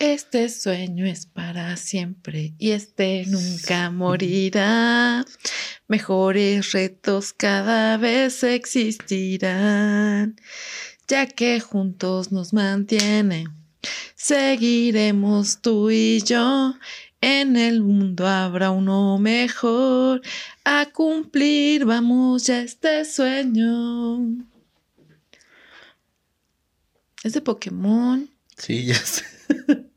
Este sueño es para siempre y este nunca morirá. Mejores retos cada vez existirán, ya que juntos nos mantiene. Seguiremos tú y yo. En el mundo habrá uno mejor. A cumplir vamos ya este sueño. Es de Pokémon. Sí, ya sé.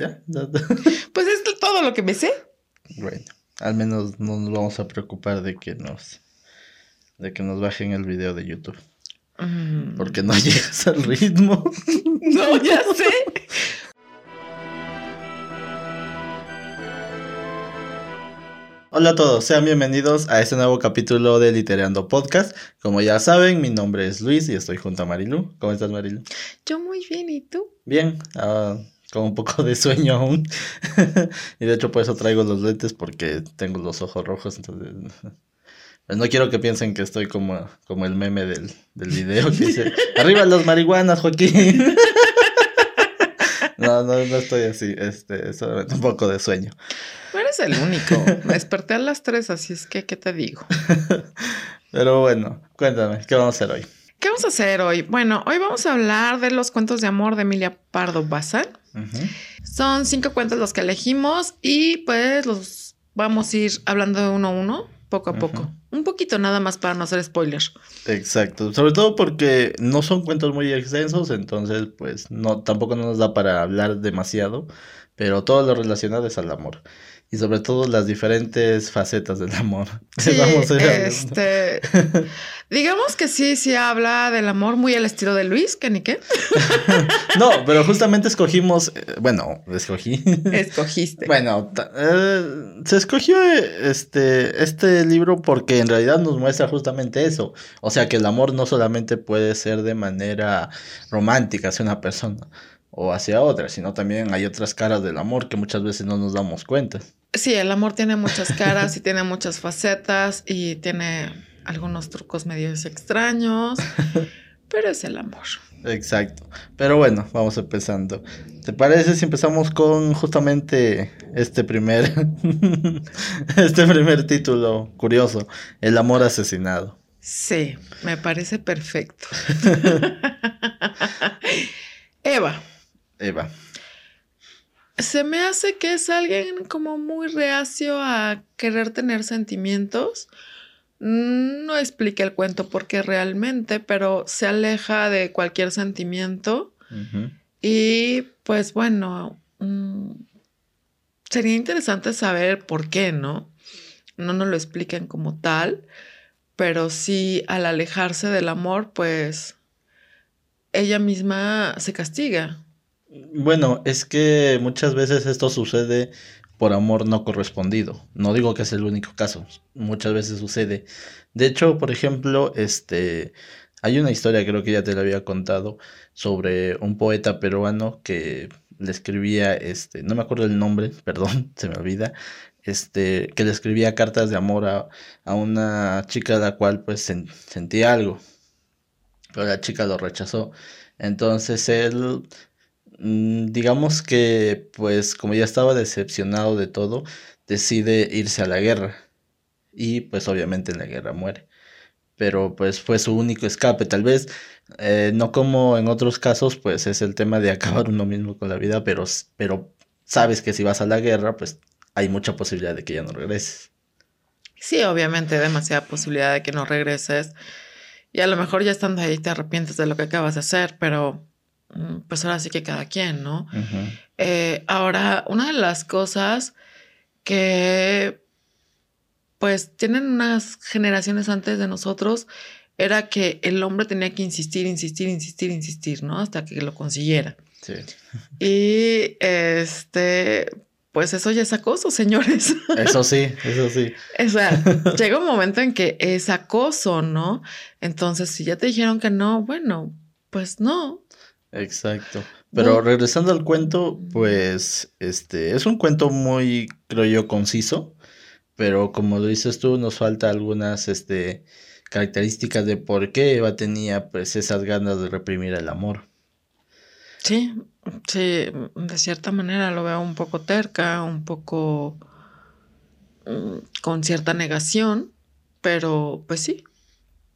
¿Ya? Pues es todo lo que me sé. Bueno, al menos no nos vamos a preocupar de que nos de que nos bajen el video de YouTube. Mm. Porque no llegas al ritmo. No, ya sé. Hola a todos, sean bienvenidos a este nuevo capítulo de Literando Podcast. Como ya saben, mi nombre es Luis y estoy junto a Marilu. ¿Cómo estás, Marilu? Yo muy bien, ¿y tú? Bien, ah, con un poco de sueño aún. y de hecho por eso traigo los lentes porque tengo los ojos rojos, entonces... pues no quiero que piensen que estoy como, como el meme del, del video que dice, arriba las marihuanas, Joaquín. no, no, no estoy así, este, solamente un poco de sueño. No eres el único. Me desperté a las 3, así es que, ¿qué te digo? Pero bueno, cuéntame, ¿qué vamos a hacer hoy? ¿Qué vamos a hacer hoy? Bueno, hoy vamos a hablar de los cuentos de amor de Emilia Pardo Bazán. Son cinco cuentos los que elegimos y pues los vamos a ir hablando de uno a uno, poco a poco. Un poquito nada más para no hacer spoilers. Exacto, sobre todo porque no son cuentos muy extensos, entonces pues no tampoco no nos da para hablar demasiado, pero todo lo relacionado es al amor y sobre todo las diferentes facetas del amor. Sí, Vamos a ir hablando. este, digamos que sí, sí habla del amor muy al estilo de Luis, que ni qué. No, pero justamente escogimos, eh, bueno, escogí. Escogiste. Bueno, eh, se escogió eh, este, este libro porque en realidad nos muestra justamente eso. O sea que el amor no solamente puede ser de manera romántica hacia una persona o hacia otra, sino también hay otras caras del amor que muchas veces no nos damos cuenta. Sí, el amor tiene muchas caras y tiene muchas facetas y tiene algunos trucos medios extraños, pero es el amor. Exacto. Pero bueno, vamos empezando. ¿Te parece si empezamos con justamente este primer este primer título curioso, El amor asesinado? Sí, me parece perfecto. Eva, Eva. se me hace que es alguien como muy reacio a querer tener sentimientos. No explica el cuento porque realmente, pero se aleja de cualquier sentimiento. Y pues bueno, mm, sería interesante saber por qué, ¿no? No nos lo explican como tal, pero sí al alejarse del amor, pues ella misma se castiga. Bueno, es que muchas veces esto sucede por amor no correspondido. No digo que es el único caso, muchas veces sucede. De hecho, por ejemplo, este hay una historia, creo que ya te la había contado, sobre un poeta peruano que le escribía, este, no me acuerdo el nombre, perdón, se me olvida, este, que le escribía cartas de amor a, a una chica la cual pues sen- sentía algo, pero la chica lo rechazó. Entonces él Digamos que, pues, como ya estaba decepcionado de todo, decide irse a la guerra. Y, pues, obviamente en la guerra muere. Pero, pues, fue su único escape. Tal vez, eh, no como en otros casos, pues, es el tema de acabar uno mismo con la vida, pero, pero sabes que si vas a la guerra, pues, hay mucha posibilidad de que ya no regreses. Sí, obviamente demasiada posibilidad de que no regreses. Y a lo mejor ya estando ahí te arrepientes de lo que acabas de hacer, pero mm, pues ahora sí que cada quien, ¿no? Eh, ahora, una de las cosas que pues tienen unas generaciones antes de nosotros era que el hombre tenía que insistir, insistir, insistir, insistir, ¿no? Hasta que lo consiguiera. Sí. Y este, pues eso ya es acoso, señores. Eso sí, eso sí. O sea, llega un momento en que es acoso, ¿no? Entonces, si ya te dijeron que no, bueno, pues no. Exacto. Pero Bueno. regresando al cuento, pues este es un cuento muy, creo yo, conciso, pero como lo dices tú, nos falta algunas este características de por qué Eva tenía pues esas ganas de reprimir el amor. Sí, Sí, de cierta manera lo veo un poco terca, un poco mm, con cierta negación, pero pues sí.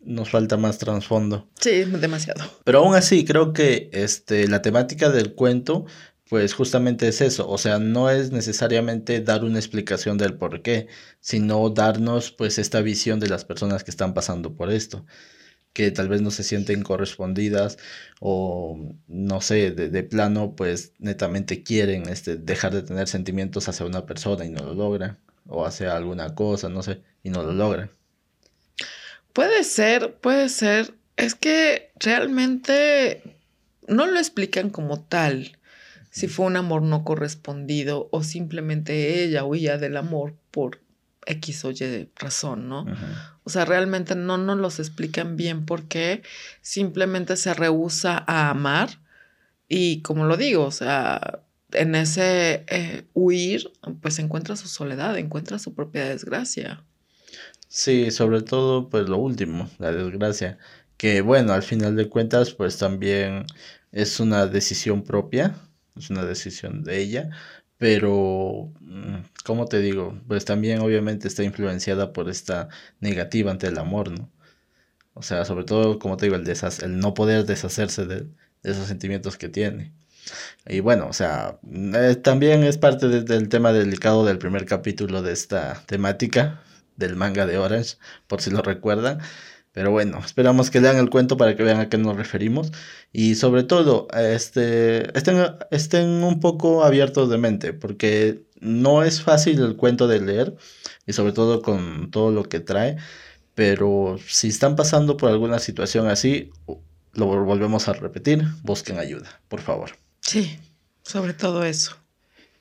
Nos falta más trasfondo. Sí, demasiado. Pero aún así, creo que este, la temática del cuento, pues justamente es eso. O sea, no es necesariamente dar una explicación del por qué, sino darnos pues esta visión de las personas que están pasando por esto que tal vez no se sienten correspondidas o no sé, de, plano pues netamente quieren este, dejar de tener sentimientos hacia una persona y no lo logran, o hacia alguna cosa, no sé, y no lo logran. Puede ser, puede ser. Es que realmente no lo explican como tal, si fue un amor no correspondido o simplemente ella huía del amor por X o Y razón, ¿no? O sea, realmente no nos los explican bien por qué, simplemente se rehúsa a amar y como lo digo, o sea, en ese eh, huir, pues encuentra su soledad, encuentra su propia desgracia. Sí, sobre todo, pues lo último, la desgracia, que bueno, al final de cuentas, pues también es una decisión propia, es una decisión de ella, pero, mm, ¿cómo te digo? Pues también obviamente está influenciada por esta negativa ante el amor, ¿no? O sea, sobre todo, como te digo, el, el no poder deshacerse de, esos sentimientos que tiene. Y bueno, o sea, eh, también es parte del tema delicado del primer capítulo de esta temática del manga de Orange, por si lo recuerdan. Pero bueno, esperamos que lean el cuento para que vean a qué nos referimos. Y sobre todo, este, estén, estén un poco abiertos de mente, porque no es fácil el cuento de leer, y sobre todo con todo lo que trae. Pero si están pasando por alguna situación así, lo volvemos a repetir, busquen ayuda, por favor. Sí, sobre todo eso.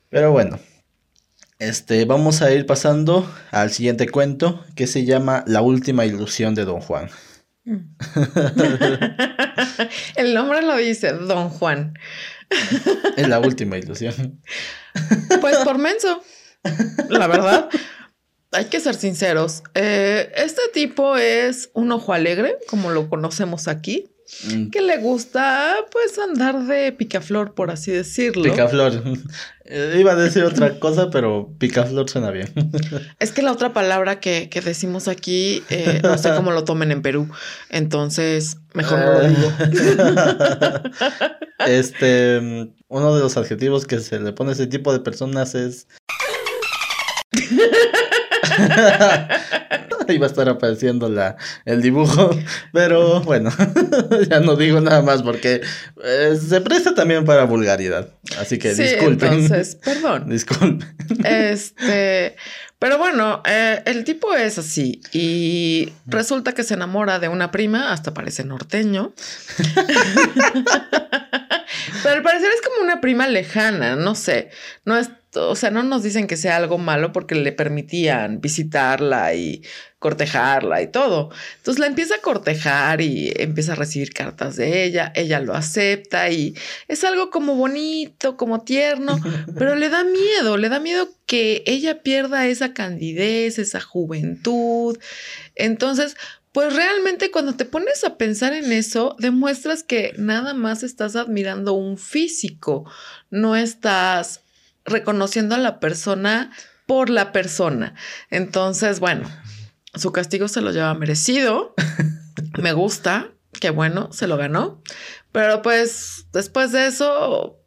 Pero bueno, este, vamos a ir pasando al siguiente cuento que se llama La última ilusión de Don Juan. Mm. El nombre lo dice, Don Juan. Es la última ilusión. Pues por menso, la verdad. Hay que ser sinceros. Eh, este tipo es un ojo alegre, como lo conocemos aquí. Mm. que le gusta pues andar de picaflor, por así decirlo. Picaflor. Iba a decir otra cosa, pero picaflor suena bien. Es que la otra palabra que, decimos aquí, eh, no sé cómo lo tomen en Perú, entonces mejor no lo digo. este, uno de los adjetivos que se le pone a ese tipo de personas es... Iba a estar apareciendo la, el dibujo, pero bueno, ya no digo nada más porque eh, se presta también para vulgaridad. Así que sí, disculpen. Entonces, perdón. Disculpen. Este, pero bueno, eh, el tipo es así y resulta que se enamora de una prima, hasta parece norteño. pero al parecer es como una prima lejana, no sé, no es o sea, no nos dicen que sea algo malo porque le permitían visitarla y cortejarla y todo. Entonces la empieza a cortejar y empieza a recibir cartas de ella, ella lo acepta y es algo como bonito, como tierno, pero le da miedo, le da miedo que ella pierda esa candidez, esa juventud. Entonces, pues realmente cuando te pones a pensar en eso, demuestras que nada más estás admirando un físico, no estás reconociendo a la persona por la persona. Entonces, bueno, su castigo se lo lleva merecido. Me gusta, qué bueno, se lo ganó. Pero pues después de eso,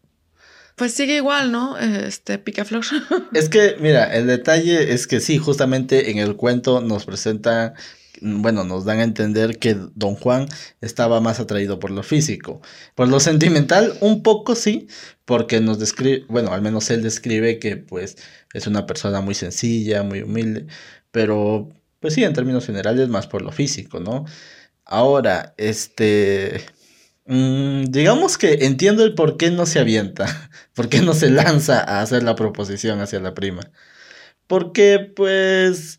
pues sigue igual, ¿no? Este picaflor. Es que, mira, el detalle es que sí, justamente en el cuento nos presenta bueno, nos dan a entender que don Juan estaba más atraído por lo físico. Por lo sentimental, un poco sí, porque nos describe, bueno, al menos él describe que pues es una persona muy sencilla, muy humilde, pero pues sí, en términos generales, más por lo físico, ¿no? Ahora, este, mm, digamos que entiendo el por qué no se avienta, por qué no se lanza a hacer la proposición hacia la prima. Porque pues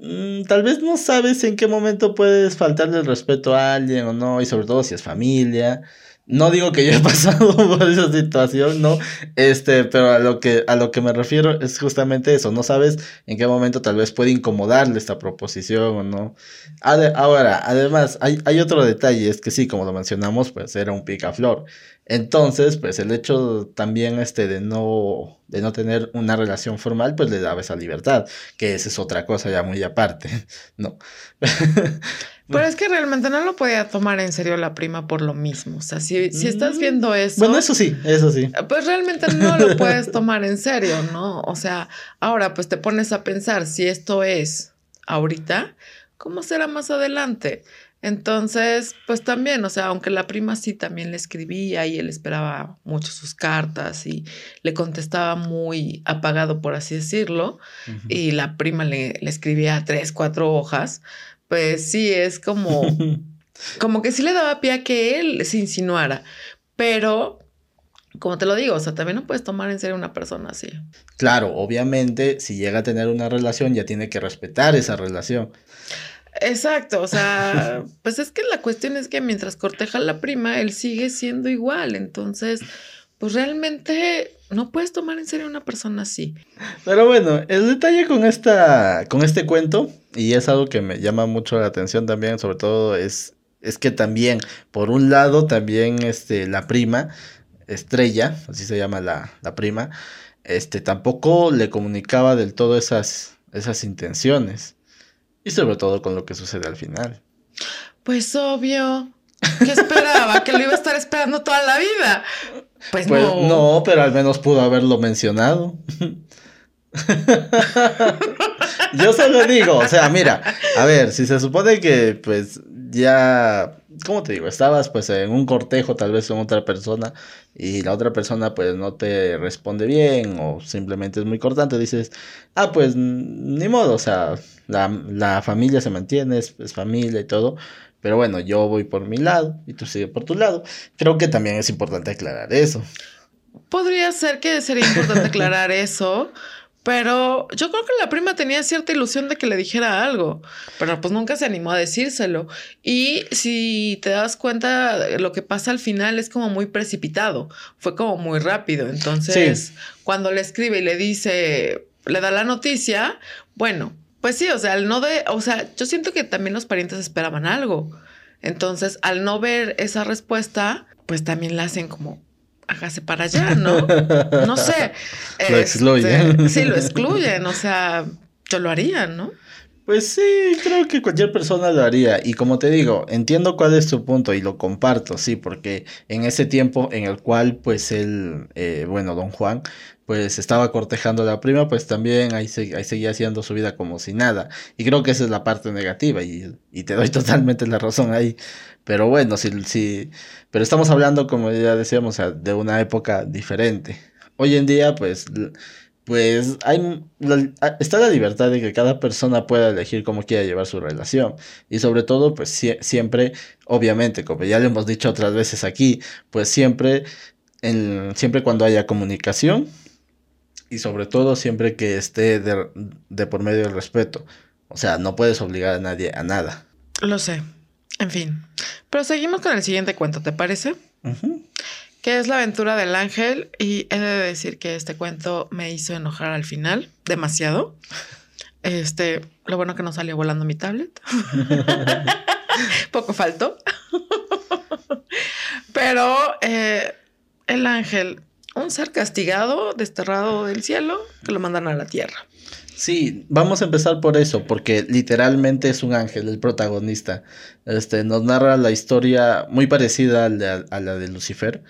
Mm, tal vez no sabes en qué momento puedes faltarle el respeto a alguien o no, y sobre todo si es familia. No digo que yo he pasado por esa situación, no, este, pero a lo que a lo que me refiero es justamente eso, no sabes en qué momento tal vez puede incomodarle esta proposición o no. ahora, además, hay, hay otro detalle, es que sí, como lo mencionamos, pues era un picaflor. Entonces, pues el hecho también este de no, de no tener una relación formal, pues le daba esa libertad, que esa es otra cosa ya muy aparte, ¿no? Pero es que realmente no lo podía tomar en serio la prima por lo mismo. O sea, si, si estás mm. viendo eso. Bueno, eso sí, eso sí. Pues realmente no lo puedes tomar en serio, ¿no? O sea, ahora pues te pones a pensar si esto es ahorita, ¿cómo será más adelante? Entonces, pues también, o sea, aunque la prima sí también le escribía y él esperaba mucho sus cartas y le contestaba muy apagado, por así decirlo, y la prima le, le, escribía tres, cuatro hojas, pues sí, es como, como que sí le daba pie a que él se insinuara, pero como te lo digo, o sea, también no puedes tomar en serio una persona así. Claro, obviamente, si llega a tener una relación, ya tiene que respetar esa relación. Exacto, o sea, pues es que la cuestión es que mientras corteja a la prima, él sigue siendo igual, entonces, pues realmente no puedes tomar en serio a una persona así. Pero bueno, el detalle con esta, con este cuento, y es algo que me llama mucho la atención también, sobre todo, es, es que también, por un lado, también este, la prima, Estrella, así se llama la, la prima, este, tampoco le comunicaba del todo esas, esas intenciones. Y sobre todo con lo que sucede al final. Pues obvio. ¿Qué esperaba? que lo iba a estar esperando toda la vida. Pues, pues no. No, pero al menos pudo haberlo mencionado. Yo solo digo, o sea, mira, a ver, si se supone que pues ya, ¿cómo te digo? Estabas pues en un cortejo tal vez con otra persona y la otra persona pues no te responde bien o simplemente es muy cortante, dices, ah, pues ni modo, o sea, la, familia se mantiene, es, familia y todo, pero bueno, yo voy por mi lado y tú sigues por tu lado. Creo que también es importante aclarar eso. Podría ser que sería importante aclarar eso, pero yo creo que la prima tenía cierta ilusión de que le dijera algo, pero pues nunca se animó a decírselo. Y si te das cuenta, lo que pasa al final es como muy precipitado, fue como muy rápido. Entonces, cuando le escribe y le dice, le da la noticia, bueno, pues sí, o sea, al no de, o sea, yo siento que también los parientes esperaban algo. Entonces, al no ver esa respuesta, pues también la hacen como, hágase para allá, ¿no? No sé. Lo excluyen. Este, sí, lo excluyen, o sea, yo lo haría, ¿no? Pues sí, creo que cualquier persona lo haría. Y como te digo, entiendo cuál es tu punto y lo comparto, sí, porque en ese tiempo en el cual, pues él, eh, bueno, don Juan, pues estaba cortejando a la prima, pues también ahí, ahí seguía haciendo su vida como si nada. Y creo que esa es la parte negativa y, y te doy totalmente la razón ahí. Pero bueno, sí, sí, pero estamos hablando, como ya decíamos, de una época diferente. Hoy en día, pues pues hay está la libertad de que cada persona pueda elegir cómo quiera llevar su relación. Y sobre todo pues siempre obviamente como ya lo hemos dicho otras veces aquí pues siempre en, siempre cuando haya comunicación y sobre todo siempre que esté de, por medio del respeto. O sea no puedes obligar a nadie a nada. Lo sé. En fin. Pero seguimos con el siguiente cuento te parece que es la aventura del ángel y he de decir que este cuento me hizo enojar al final demasiado. Este, lo bueno que no salió volando mi tablet. Poco faltó. Pero eh, el ángel, un ser castigado, desterrado del cielo, que lo mandan a la tierra. Sí, vamos a empezar por eso, porque literalmente es un ángel, el protagonista. Este, nos narra la historia muy parecida a la de Lucifer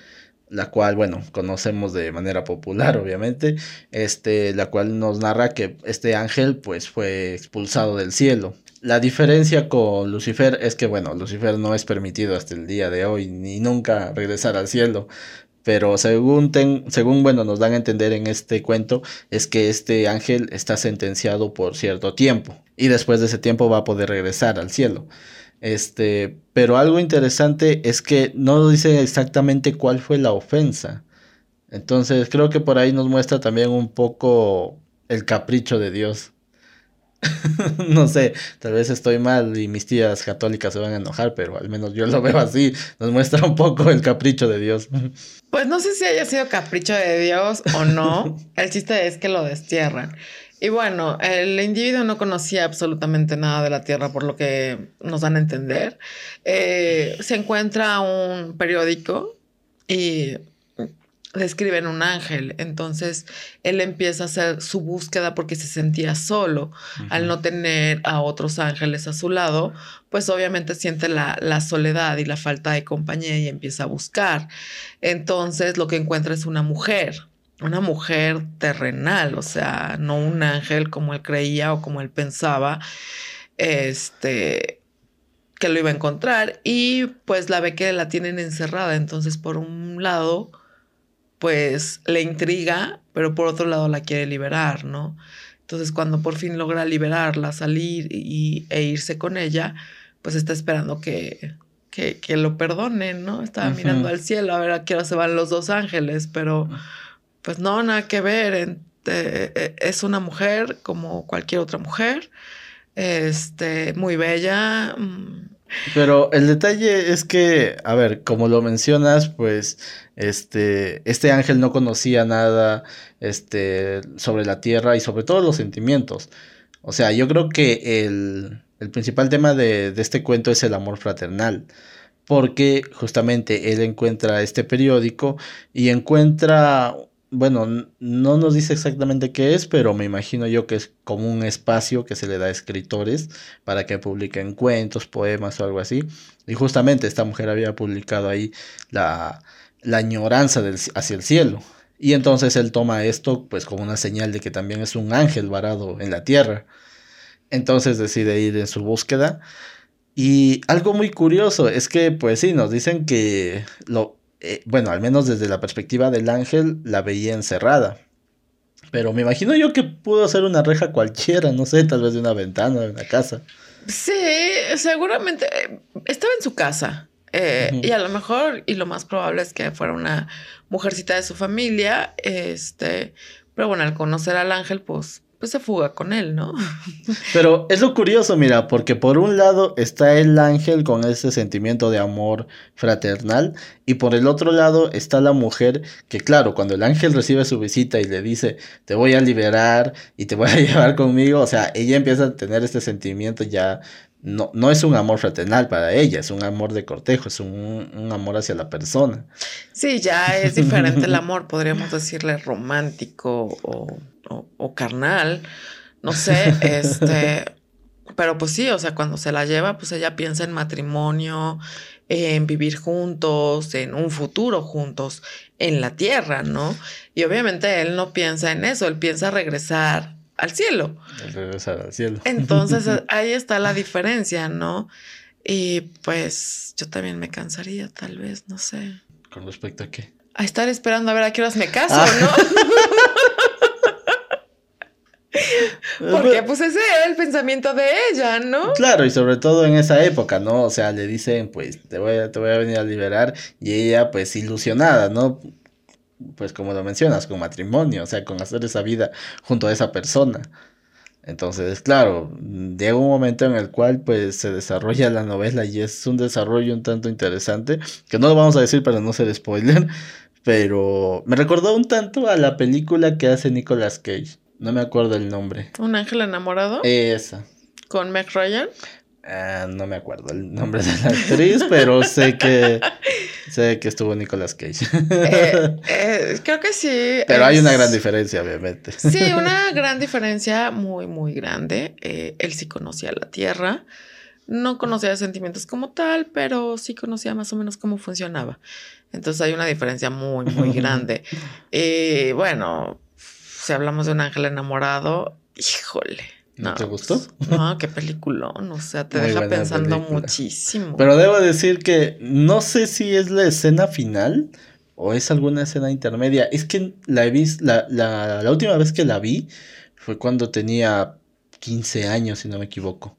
la cual, bueno, conocemos de manera popular, obviamente, este, la cual nos narra que este ángel, pues, fue expulsado del cielo. La diferencia con Lucifer es que, bueno, Lucifer no es permitido hasta el día de hoy, ni nunca regresar al cielo, pero según, según, bueno, nos dan a entender en este cuento, es que este ángel está sentenciado por cierto tiempo, y después de ese tiempo va a poder regresar al cielo. Este, pero algo interesante es que no dice exactamente cuál fue la ofensa. Entonces creo que por ahí nos muestra también un poco el capricho de Dios. no sé, tal vez estoy mal y mis tías católicas se van a enojar, pero al menos yo lo veo así. Nos muestra un poco el capricho de Dios. Pues no sé si haya sido capricho de Dios o no. el chiste es que lo destierran. Y bueno, el individuo no conocía absolutamente nada de la Tierra, por lo que nos dan a entender. Eh, se encuentra un periódico y describen un ángel. Entonces él empieza a hacer su búsqueda porque se sentía solo. Al no tener a otros ángeles a su lado, pues obviamente siente la, la, soledad y la falta de compañía y empieza a buscar. Entonces lo que encuentra es una mujer. Una mujer terrenal, o sea, no un ángel como él creía o como él pensaba, este, que lo iba a encontrar y pues la ve que la tienen encerrada, entonces por un lado pues le intriga, pero por otro lado la quiere liberar, ¿no? Entonces cuando por fin logra liberarla, salir y, e irse con ella, pues está esperando que, que, que lo perdonen, ¿no? Estaba mirando al cielo a ver a qué hora se van los dos ángeles, pero pues no, nada que ver. E, es una mujer como cualquier otra mujer, este, muy bella. Mm. Pero el detalle es que, a ver, como lo mencionas, pues este, este ángel no conocía nada este, sobre la tierra y sobre todo los sentimientos. O sea, yo creo que el, el principal tema de, de, este cuento es el amor fraternal. Porque justamente él encuentra este periódico y encuentra, bueno, no nos dice exactamente qué es, pero me imagino yo que es como un espacio que se le da a escritores para que publiquen cuentos, poemas o algo así. Y justamente esta mujer había publicado ahí la, la añoranza hacia el cielo. Y entonces él toma esto pues como una señal de que también es un ángel varado en la tierra. Entonces decide ir en su búsqueda. Y algo muy curioso es que pues sí, nos dicen que lo, eh, bueno, al menos desde la perspectiva del ángel, la veía encerrada. Pero me imagino yo que pudo ser una reja cualquiera, no sé, tal vez de una ventana, de una casa. Sí, seguramente eh, estaba en su casa. Eh, y a lo mejor, y lo más probable es que fuera una mujercita de su familia, este, pero bueno, al conocer al ángel, pues, pues se fuga con él, ¿no? Pero es lo curioso, mira, porque por un lado está el ángel con ese sentimiento de amor fraternal, y por el otro lado está la mujer que, claro, cuando el ángel recibe su visita y le dice, te voy a liberar y te voy a llevar conmigo, o sea, ella empieza a tener este sentimiento ya no, no es un amor fraternal para ella, es un amor de cortejo, es un, amor hacia la persona. Sí, ya es diferente el amor, podríamos decirle romántico o, carnal, no sé, este, pero pues sí, o sea, cuando se la lleva, pues ella piensa en matrimonio, en vivir juntos, en un futuro juntos, en la tierra, ¿no? Y obviamente él no piensa en eso, él piensa regresar al cielo. Regresar al cielo. Entonces ahí está la diferencia, ¿no? Y pues yo también me cansaría, tal vez, no sé. ¿Con respecto a qué? A estar esperando a ver a qué horas me caso, ah. ¿no? Porque pues ese era el pensamiento de ella, ¿no? Claro, y sobre todo en esa época, ¿no? O sea, le dicen, pues, te voy a, te voy a venir a liberar, y ella, pues, ilusionada, ¿no? pues como lo mencionas, con matrimonio, o sea, con hacer esa vida junto a esa persona. Entonces, claro, llega un momento en el cual pues se desarrolla la novela y es un desarrollo un tanto interesante, que no lo vamos a decir para no ser spoiler, pero me recordó un tanto a la película que hace Nicolas Cage, no me acuerdo el nombre. ¿Un ángel enamorado? Esa. ¿Con Meg Ryan? Ah, no me acuerdo el nombre de la actriz, pero sé que sé que estuvo Nicolas Cage. Eh, eh, creo que sí. Pero hay una gran diferencia, obviamente. Sí, una gran diferencia muy, muy grande. Eh, él sí conocía la Tierra. No conocía sentimientos como tal, pero sí conocía más o menos cómo funcionaba. Entonces hay una diferencia muy, muy grande. Y bueno, si hablamos de un ángel enamorado, híjole ¿No, te gustó? No, qué peliculón, o sea, te deja pensando muchísimo. Pero debo decir que no sé si es la escena final o es alguna escena intermedia. Es que la he visto, la, la, la última vez que la vi fue cuando tenía 15 años, si no me equivoco.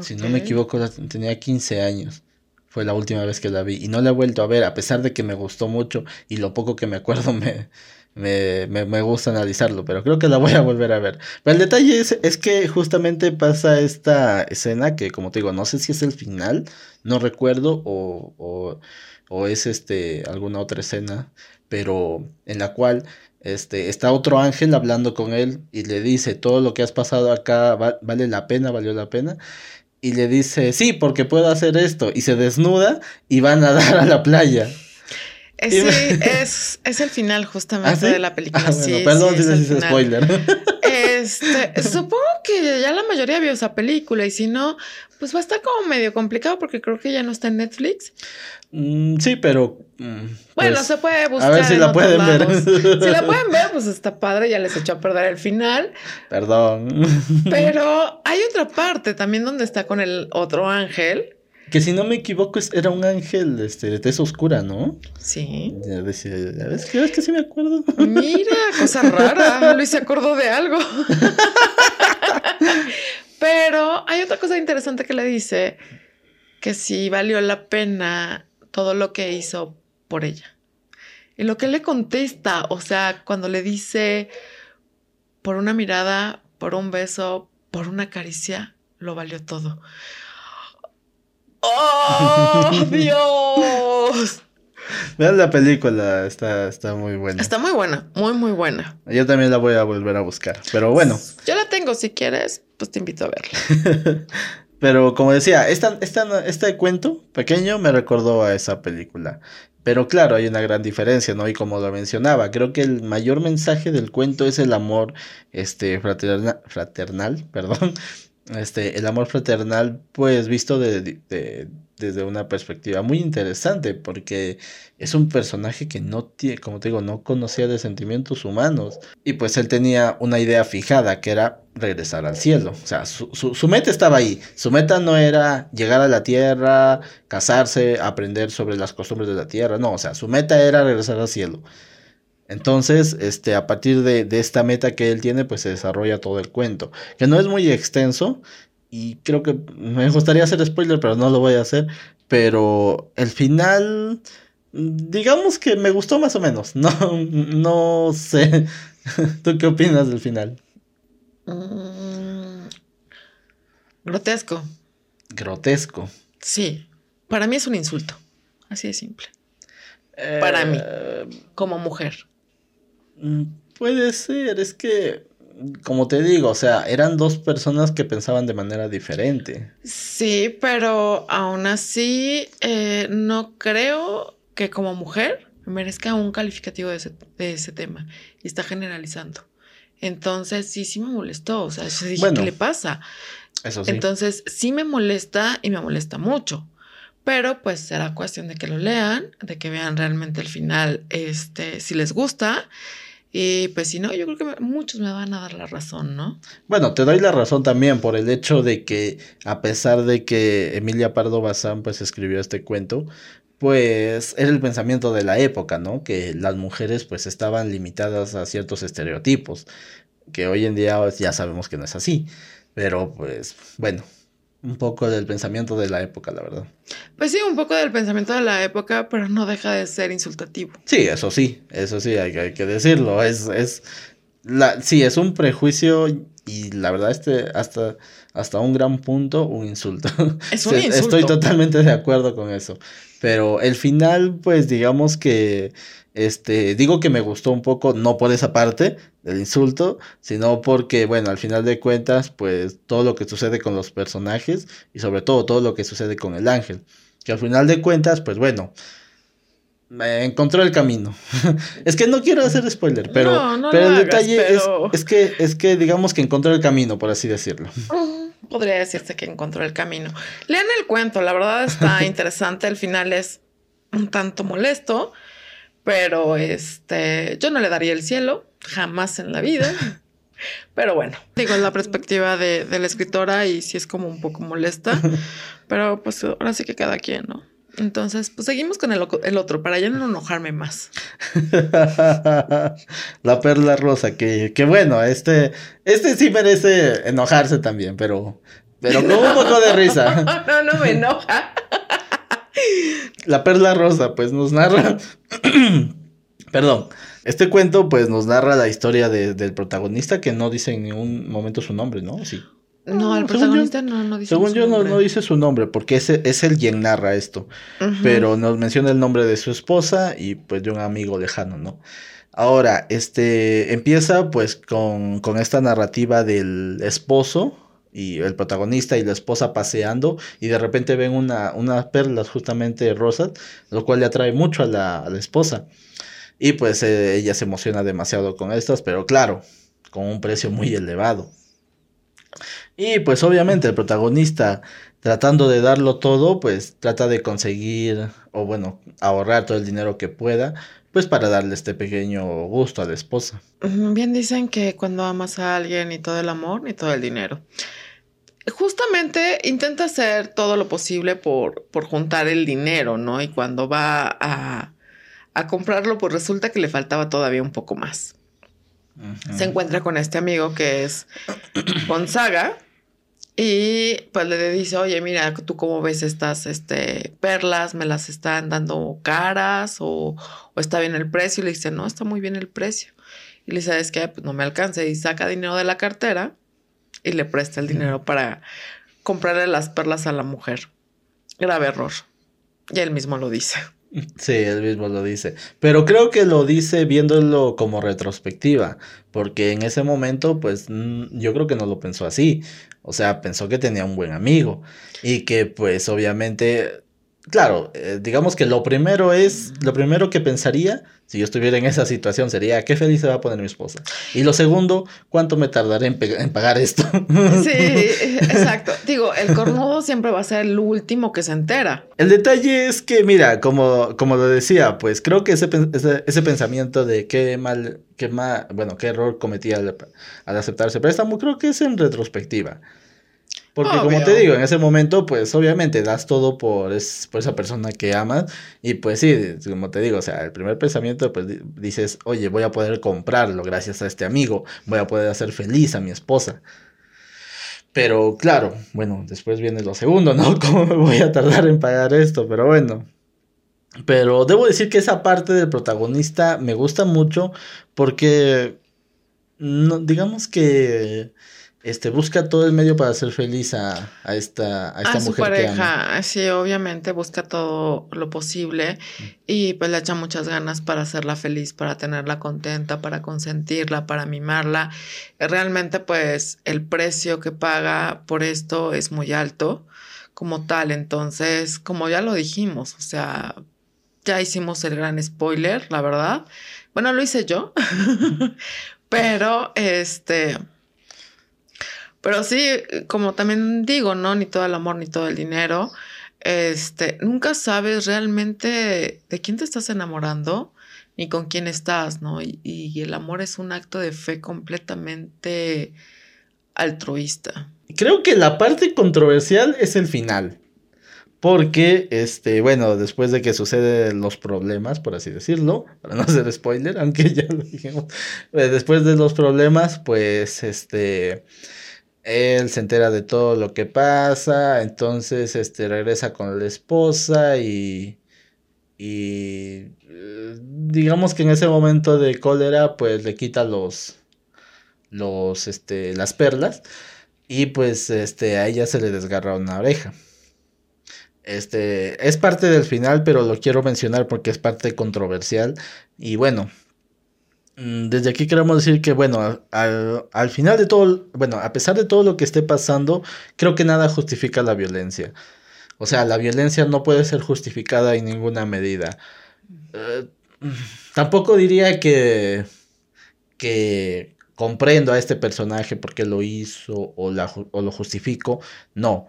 Si no me equivoco, tenía 15 años. Fue la última vez que la vi y no la he vuelto a ver, a pesar de que me gustó mucho y lo poco que me acuerdo me, me, me, me, gusta analizarlo, pero creo que la voy a volver a ver. Pero el detalle es, es, que justamente pasa esta escena que, como te digo, no sé si es el final, no recuerdo, o, o, o es este alguna otra escena, pero en la cual este, está otro ángel hablando con él y le dice, todo lo que has pasado acá vale la pena, valió la pena. Y le dice, sí, porque puedo hacer esto. Y se desnuda y van a dar a la playa. Sí, es, es el final justamente ¿Ah, de la película. Ah, sí, perdón si es spoiler. Este, supongo que ya la mayoría vio esa película y si no, pues va a estar como medio complicado porque creo que ya no está en Netflix. Mm, sí, pero. Mm, bueno, pues, se puede buscar. A ver si la pueden ver. Si la pueden ver, pues está padre, ya les echó a perder el final. Perdón. Pero hay otra parte también donde está con el otro ángel. Que si no me equivoco, era un ángel este, de tez oscura, ¿no? Sí. Ya ves, ya ves, que sí me acuerdo. Mira, cosa rara. Luis se acordó de algo. Pero hay otra cosa interesante que le dice, que sí valió la pena todo lo que hizo por ella. Y lo que le contesta, o sea, cuando le dice por una mirada, por un beso, por una caricia, lo valió todo. ¡Oh, Dios! Vean la película, está, está muy buena. Está muy buena, muy, muy buena. Yo también la voy a volver a buscar, pero bueno. Yo la tengo, si quieres, pues te invito a verla. pero como decía, esta, esta, este cuento pequeño me recordó a esa película. Pero claro, hay una gran diferencia, ¿no? Y como lo mencionaba, creo que el mayor mensaje del cuento es el amor este, fraternal, fraternal perdón, este, el amor fraternal, pues visto de, desde una perspectiva muy interesante, porque es un personaje que no tiene, como te digo, no conocía de sentimientos humanos, y pues él tenía una idea fijada, que era regresar al cielo, o sea, su, su, su meta estaba ahí, su meta no era llegar a la tierra, casarse, aprender sobre las costumbres de la tierra, no, o sea, su meta era regresar al cielo. Entonces, este, a partir de, esta meta que él tiene, pues se desarrolla todo el cuento, que no es muy extenso y creo que me gustaría hacer spoiler, pero no lo voy a hacer, pero el final, digamos que me gustó más o menos, no, no sé, ¿tú qué opinas del final? Mm, grotesco. Grotesco. Sí, para mí es un insulto, así de simple. para mí, eh, como mujer. Mm, puede ser, es que, como te digo, o sea, eran dos personas que pensaban de manera diferente. Sí, pero aún así, eh, no creo que como mujer merezca un calificativo de ese, tema y está generalizando. Entonces, sí, sí me molestó, o sea, yo dije, ¿qué le pasa? Eso sí. Entonces, sí me molesta y me molesta mucho. Pero pues será cuestión de que lo lean, de que vean realmente el final, este, si les gusta y pues si no, yo creo que muchos me van a dar la razón, ¿no? Bueno, te doy la razón también por el hecho de que a pesar de que Emilia Pardo Bazán pues escribió este cuento, pues era el pensamiento de la época, ¿no? Que las mujeres pues estaban limitadas a ciertos estereotipos, que hoy en día ya sabemos que no es así, pero pues bueno, un poco del pensamiento de la época, la verdad. Pues sí, un poco del pensamiento de la época, pero no deja de ser insultativo. Sí, eso sí, eso sí, hay, hay que decirlo. Es, es, la, sí, es un prejuicio y la verdad este, hasta, hasta un gran punto, un insulto. Es un insulto. Estoy totalmente de acuerdo con eso. Pero el final, pues digamos que este, digo que me gustó un poco, no por esa parte del insulto, sino porque, bueno, al final de cuentas, pues todo lo que sucede con los personajes y sobre todo todo lo que sucede con el ángel. Que al final de cuentas, pues bueno, me encontró el camino. es que no quiero hacer spoiler, pero, pero el detalle Es, es, que, es que digamos que encontró el camino, por así decirlo. Podría decirse que encontró el camino. Lean el cuento, la verdad está interesante, el final es un tanto molesto pero este, yo no le daría el cielo, jamás en la vida. Pero bueno, digo, la perspectiva de, la escritora y sí es como un poco molesta, pero pues ahora sí que cada quien, ¿no? Entonces, pues seguimos con el, el, otro para ya no enojarme más. la perla rosa, que, que bueno, este, este sí merece enojarse también, pero, pero con un poco de risa. no, no me enoja. La perla rosa, pues nos narra. Perdón. Este cuento, pues nos narra la historia del protagonista que no dice en ningún momento su nombre, ¿no? Sí. No, el protagonista no, no, dice según su yo, nombre. No, no dice su nombre, porque es, es él quien narra esto. Pero nos menciona el nombre de su esposa y pues de un amigo lejano, ¿no? Ahora, este empieza pues con, con esta narrativa del esposo y el protagonista y la esposa paseando y de repente ven una, unas perlas justamente rosas, lo cual le atrae mucho a la, a la esposa. Y pues eh, ella se emociona demasiado con estas, pero claro, con un precio muy elevado. Y pues obviamente el protagonista tratando de darlo todo, pues trata de conseguir o bueno, ahorrar todo el dinero que pueda, pues para darle este pequeño gusto a la esposa. Bien dicen que cuando amas a alguien ni todo el amor ni todo el dinero. Justamente intenta hacer todo lo posible por, por juntar el dinero, ¿no? Y cuando va a, a comprarlo, pues resulta que le faltaba todavía un poco más. Se encuentra con este amigo que es Gonzaga y pues le dice, oye, mira, tú cómo ves estas este, perlas, me las están dando caras o, o, está bien el precio. Y le dice, no, está muy bien el precio. Y le dice, es que pues no me alcanza. Y saca dinero de la cartera y le presta el dinero para comprarle las perlas a la mujer. Grave error. Y él mismo lo dice. Sí, él mismo lo dice. Pero creo que lo dice viéndolo como retrospectiva, porque en ese momento, pues yo creo que no lo pensó así. O sea, pensó que tenía un buen amigo y que pues obviamente, claro, eh, digamos que lo primero es, lo primero que pensaría si yo estuviera en esa situación sería, qué feliz se va a poner mi esposa. Y lo segundo, ¿cuánto me tardaré en, en pagar esto? Sí, exacto. Digo, el cornudo siempre va a ser el último que se entera. El detalle es que, mira, como, como lo decía, pues creo que ese, ese, ese pensamiento de qué mal, qué mal, bueno, qué error cometí al, al aceptar ese préstamo, creo que es en retrospectiva. Porque como te digo, en ese momento, pues obviamente das todo por, es, por esa persona que amas. Y pues sí, como te digo, o sea, el primer pensamiento, pues dices, oye, voy a poder comprarlo gracias a este amigo, voy a poder hacer feliz a mi esposa. Pero claro, bueno, después viene lo segundo, ¿no? ¿Cómo me voy a tardar en pagar esto? Pero bueno. Pero debo decir que esa parte del protagonista me gusta mucho porque, no, digamos que este, busca todo el medio para hacer feliz a, a esta, a esta a mujer su pareja, Sí, obviamente busca todo lo posible y pues le echa muchas ganas para hacerla feliz, para tenerla contenta, para consentirla, para mimarla. Realmente pues el precio que paga por esto es muy alto como tal, entonces como ya lo dijimos, o sea, ya hicimos el gran spoiler, la verdad. Bueno, lo hice yo, pero este pero sí, como también digo, ¿no? Ni todo el amor, ni todo el dinero. Este, nunca sabes realmente de quién te estás enamorando ni con quién estás, ¿no? Y, el amor es un acto de fe completamente altruista. Creo que la parte controversial es el final. Porque, este, bueno, después de que suceden los problemas, por así decirlo, para no hacer spoiler, aunque ya lo dijimos, eh, después de los problemas, pues, este, él se entera de todo lo que pasa, entonces este regresa con la esposa y y eh, digamos que en ese momento de cólera pues le quita los los este las perlas y pues este a ella se le desgarra una oreja. Este es parte del final, pero lo quiero mencionar porque es parte controversial y bueno, desde aquí queremos decir que, bueno, al, final de todo, bueno, a pesar de todo lo que esté pasando, creo que nada justifica la violencia. O sea, la violencia no puede ser justificada en ninguna medida. Eh, tampoco diría que, que comprendo a este personaje porque lo hizo o, la, o lo justifico. No.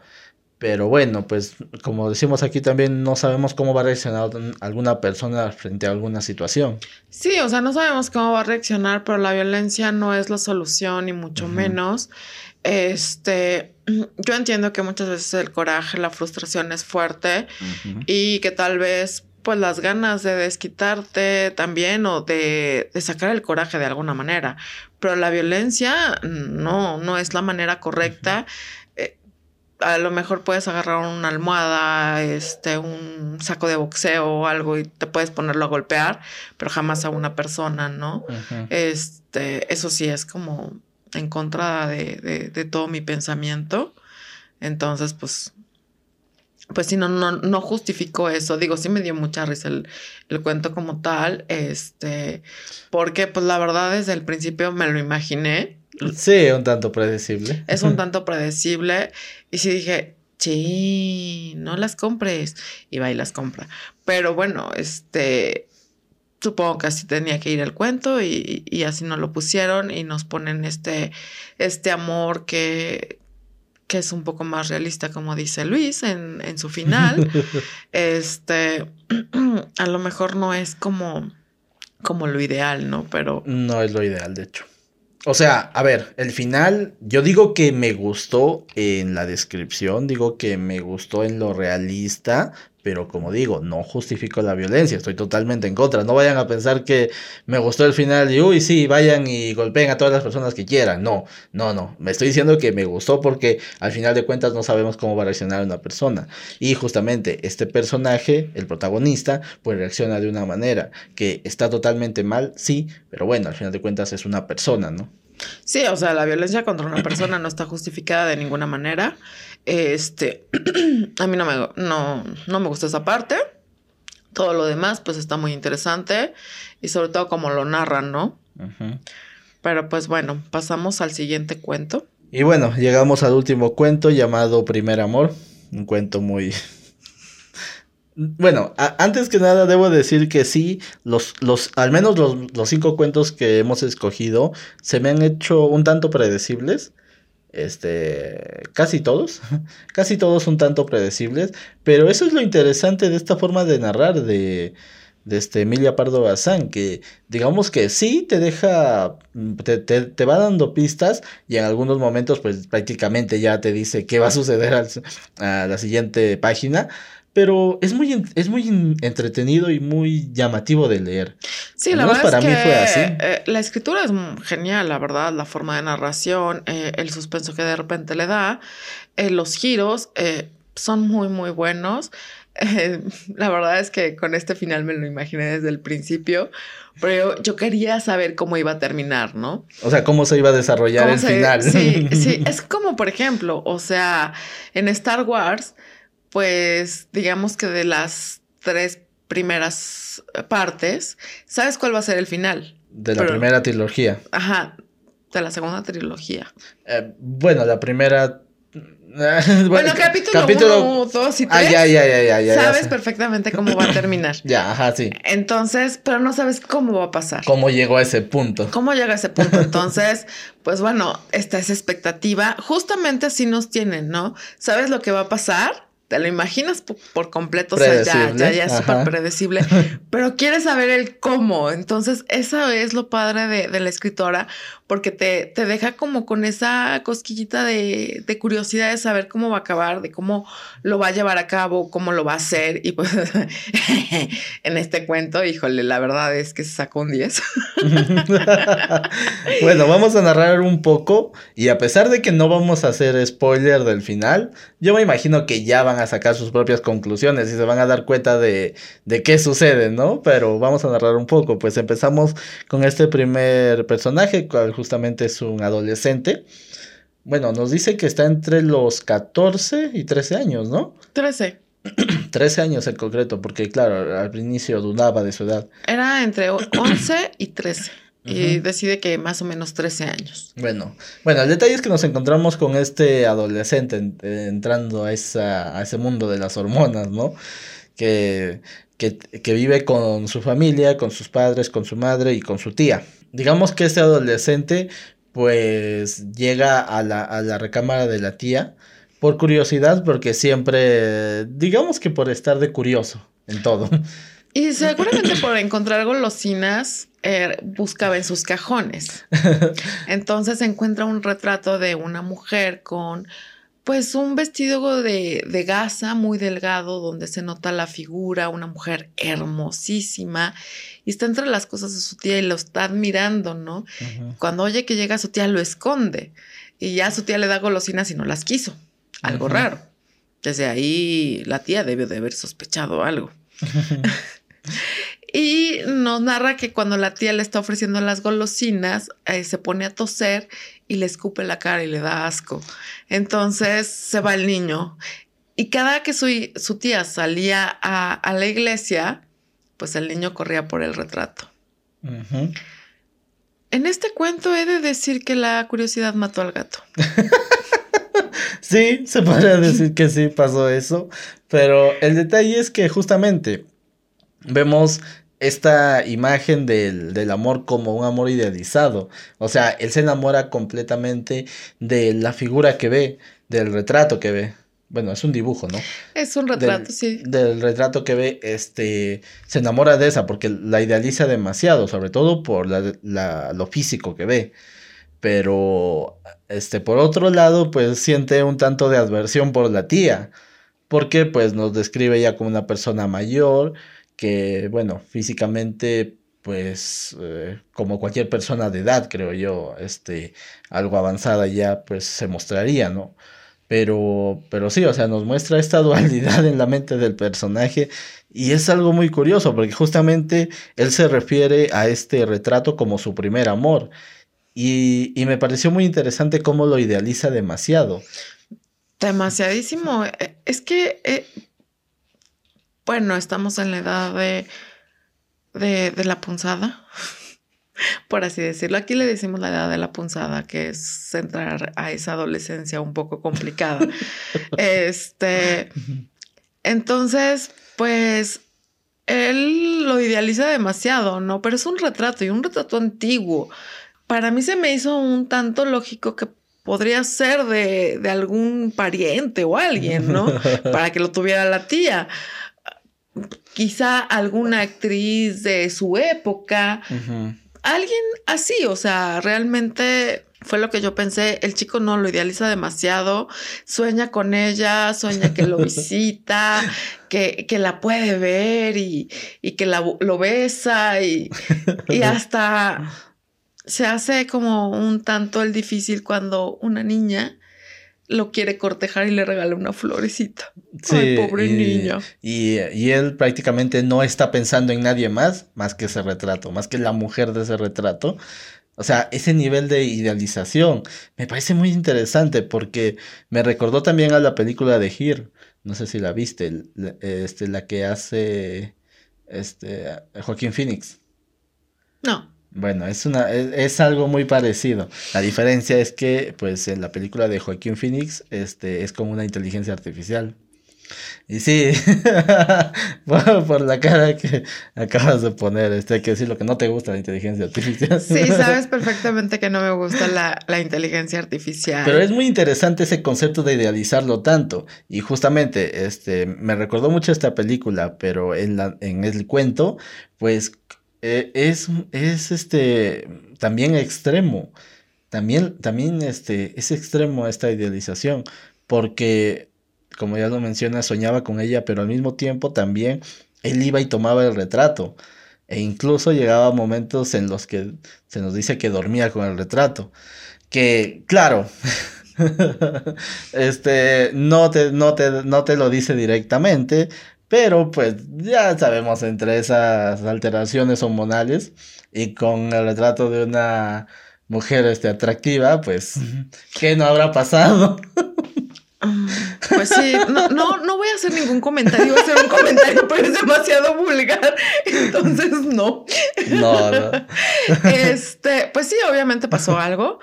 Pero bueno, pues como decimos aquí también no sabemos cómo va a reaccionar alguna persona frente a alguna situación. Sí, o sea, no sabemos cómo va a reaccionar, pero la violencia no es la solución, ni mucho menos. Este, yo entiendo que muchas veces el coraje, la frustración es fuerte y que tal vez pues las ganas de desquitarte también o de, de, sacar el coraje de alguna manera. Pero la violencia no, no es la manera correcta a lo mejor puedes agarrar una almohada, este, un saco de boxeo o algo y te puedes ponerlo a golpear, pero jamás a una persona, ¿no? Este, eso sí es como en contra de, de, todo mi pensamiento. Entonces, pues, pues sí, no, no, no justifico eso. Digo, sí me dio mucha risa el, el, cuento como tal, este, porque pues la verdad desde el principio me lo imaginé Sí, un tanto predecible. Es un tanto predecible. Y sí dije, sí, no las compres. Y va y las compra. Pero bueno, este, supongo que así tenía que ir el cuento y, y así nos lo pusieron y nos ponen este, este amor que, que es un poco más realista, como dice Luis en, en su final. este, a lo mejor no es como, como lo ideal, ¿no? Pero... No es lo ideal, de hecho. O sea, a ver, el final, yo digo que me gustó en la descripción, digo que me gustó en lo realista, pero como digo, no justifico la violencia, estoy totalmente en contra. No vayan a pensar que me gustó el final y, uy, sí, vayan y golpeen a todas las personas que quieran. No, no, no. Me estoy diciendo que me gustó porque al final de cuentas no sabemos cómo va a reaccionar una persona. Y justamente este personaje, el protagonista, pues reacciona de una manera que está totalmente mal, sí, pero bueno, al final de cuentas es una persona, ¿no? Sí, o sea, la violencia contra una persona no está justificada de ninguna manera. Este, a mí no me, no, no me gusta esa parte. Todo lo demás, pues está muy interesante. Y sobre todo como lo narran, ¿no? Pero pues bueno, pasamos al siguiente cuento. Y bueno, llegamos al último cuento llamado Primer Amor. Un cuento muy, bueno, antes que nada debo decir que sí, los, los, al menos los, los, cinco cuentos que hemos escogido se me han hecho un tanto predecibles. Este, casi todos, casi todos un tanto predecibles, pero eso es lo interesante de esta forma de narrar de, de este Emilia Pardo Bazán, que digamos que sí te deja, te, te, te, va dando pistas y en algunos momentos pues prácticamente ya te dice qué va a suceder a la siguiente página, pero es muy, es muy entretenido y muy llamativo de leer. Sí, la verdad para es que mí fue así. Eh, la escritura es genial, la verdad, la forma de narración, eh, el suspenso que de repente le da, eh, los giros son muy, muy buenos. la verdad es que con este final me lo imaginé desde el principio, pero yo, quería saber cómo iba a terminar, ¿no? O sea, cómo se iba a desarrollar el final. Sí, sí, es como, por ejemplo, o sea, en Star Wars pues digamos que de las tres primeras partes, ¿sabes cuál va a ser el final? De la primera trilogía. Ajá, de la segunda trilogía. Eh, bueno, la primera... bueno, capítulo 1, 2 y 3. Ah, ya, ya, ya, ya, Sabes perfectamente cómo va a terminar. ya, ajá, sí. Entonces, pero no sabes cómo va a pasar. ¿Cómo llegó a ese punto? ¿Cómo llega a ese punto? Entonces, pues bueno, esta es expectativa. Justamente así nos tienen, ¿no? ¿Sabes lo que va a pasar? Te lo imaginas por, completo, o sea, ya, ya, ya es súper predecible, pero quieres saber el cómo. Entonces, eso es lo padre de, de la escritora, porque te, te, deja como con esa cosquillita de, de, curiosidad de saber cómo va a acabar, de cómo lo va a llevar a cabo, cómo lo va a hacer. Y pues en este cuento, híjole, la verdad es que se sacó un 10. bueno, vamos a narrar un poco y a pesar de que no vamos a hacer spoiler del final, yo me imagino que ya van a sacar sus propias conclusiones y se van a dar cuenta de, de qué sucede, ¿no? Pero vamos a narrar un poco. Pues empezamos con este primer personaje, cual justamente es un adolescente. Bueno, nos dice que está entre los 14 y 13 años, ¿no? 13. 13 años en concreto, porque claro, al inicio dudaba de su edad. Era entre 11 y 13. Y decide que más o menos 13 años. Bueno, bueno, el detalle es que nos encontramos con este adolescente entrando a, esa, a ese mundo de las hormonas, ¿no? Que, que, que vive con su familia, con sus padres, con su madre y con su tía digamos que este adolescente pues llega a la, a la recámara de la tía por curiosidad, porque siempre, digamos que por estar de curioso en todo. Y seguramente por encontrar golosinas, eh, buscaba en sus cajones. Entonces encuentra un retrato de una mujer con pues un vestido de, de, gasa muy delgado donde se nota la figura, una mujer hermosísima y está entre las cosas de su tía y lo está admirando, ¿no? Cuando oye que llega su tía lo esconde y ya su tía le da golosinas y no las quiso, algo raro. Desde ahí la tía debe de haber sospechado algo. Y nos narra que cuando la tía le está ofreciendo las golosinas, eh, se pone a toser y le escupe la cara y le da asco. Entonces se va el niño. Y cada que su, su tía salía a, la iglesia, pues el niño corría por el retrato. En este cuento he de decir que la curiosidad mató al gato. sí, se podría decir que sí pasó eso, pero el detalle es que justamente vemos esta imagen del, del, amor como un amor idealizado. O sea, él se enamora completamente de la figura que ve, del retrato que ve. Bueno, es un dibujo, ¿no? Es un retrato, sí. Del retrato que ve, este, se enamora de esa porque la idealiza demasiado, sobre todo por la, la, lo físico que ve. Pero, este, por otro lado, pues siente un tanto de adversión por la tía, porque pues nos describe ya como una persona mayor, que, bueno, físicamente, pues, eh, como cualquier persona de edad, creo yo, este, algo avanzada ya, pues se mostraría, ¿no? Pero, pero sí, o sea, nos muestra esta dualidad en la mente del personaje y es algo muy curioso porque justamente él se refiere a este retrato como su primer amor y, y me pareció muy interesante cómo lo idealiza demasiado. Demasiadísimo. Eh, es que, eh, bueno, estamos en la edad de, de, de la punzada por así decirlo. Aquí le decimos la edad de la punzada, que es entrar a esa adolescencia un poco complicada. este, entonces, pues él lo idealiza demasiado, ¿no? Pero es un retrato y un retrato antiguo. Para mí se me hizo un tanto lógico que podría ser de, de algún pariente o alguien, ¿no? Para que lo tuviera la tía quizá alguna actriz de su época, alguien así, o sea, realmente fue lo que yo pensé, el chico no lo idealiza demasiado, sueña con ella, sueña que lo visita, que, que, la puede ver y, y que la, lo besa y, y hasta se hace como un tanto el difícil cuando una niña lo quiere cortejar y le regala una florecita. Sí, Ay, pobre y, niño. Y, y, él prácticamente no está pensando en nadie más, más que ese retrato, más que la mujer de ese retrato. O sea, ese nivel de idealización me parece muy interesante porque me recordó también a la película de Here. No sé si la viste, este, la que hace este, Joaquín Phoenix. No. Bueno, es, una, es, algo muy parecido. La diferencia es que, pues, en la película de Joaquín Phoenix, este, es como una inteligencia artificial. Y sí, por, la cara que acabas de poner, este, hay que decir lo que no te gusta la inteligencia artificial. Sí, sabes perfectamente que no me gusta la, la, inteligencia artificial. Pero es muy interesante ese concepto de idealizarlo tanto. Y justamente, este, me recordó mucho esta película, pero en, la, en el cuento, pues eh, es, es este también extremo. También, también este, es extremo esta idealización. Porque, como ya lo menciona, soñaba con ella, pero al mismo tiempo también él iba y tomaba el retrato. E incluso llegaba momentos en los que se nos dice que dormía con el retrato. Que, claro, este, no te, no, te, no te lo dice directamente, pero pues ya sabemos entre esas alteraciones hormonales y con el retrato de una mujer este, atractiva, pues, ¿qué no habrá pasado? Mm, pues sí, no, no, no voy a hacer ningún comentario, voy a hacer un comentario, pero es demasiado vulgar, entonces no. No, no. Este, pues sí, obviamente pasó algo,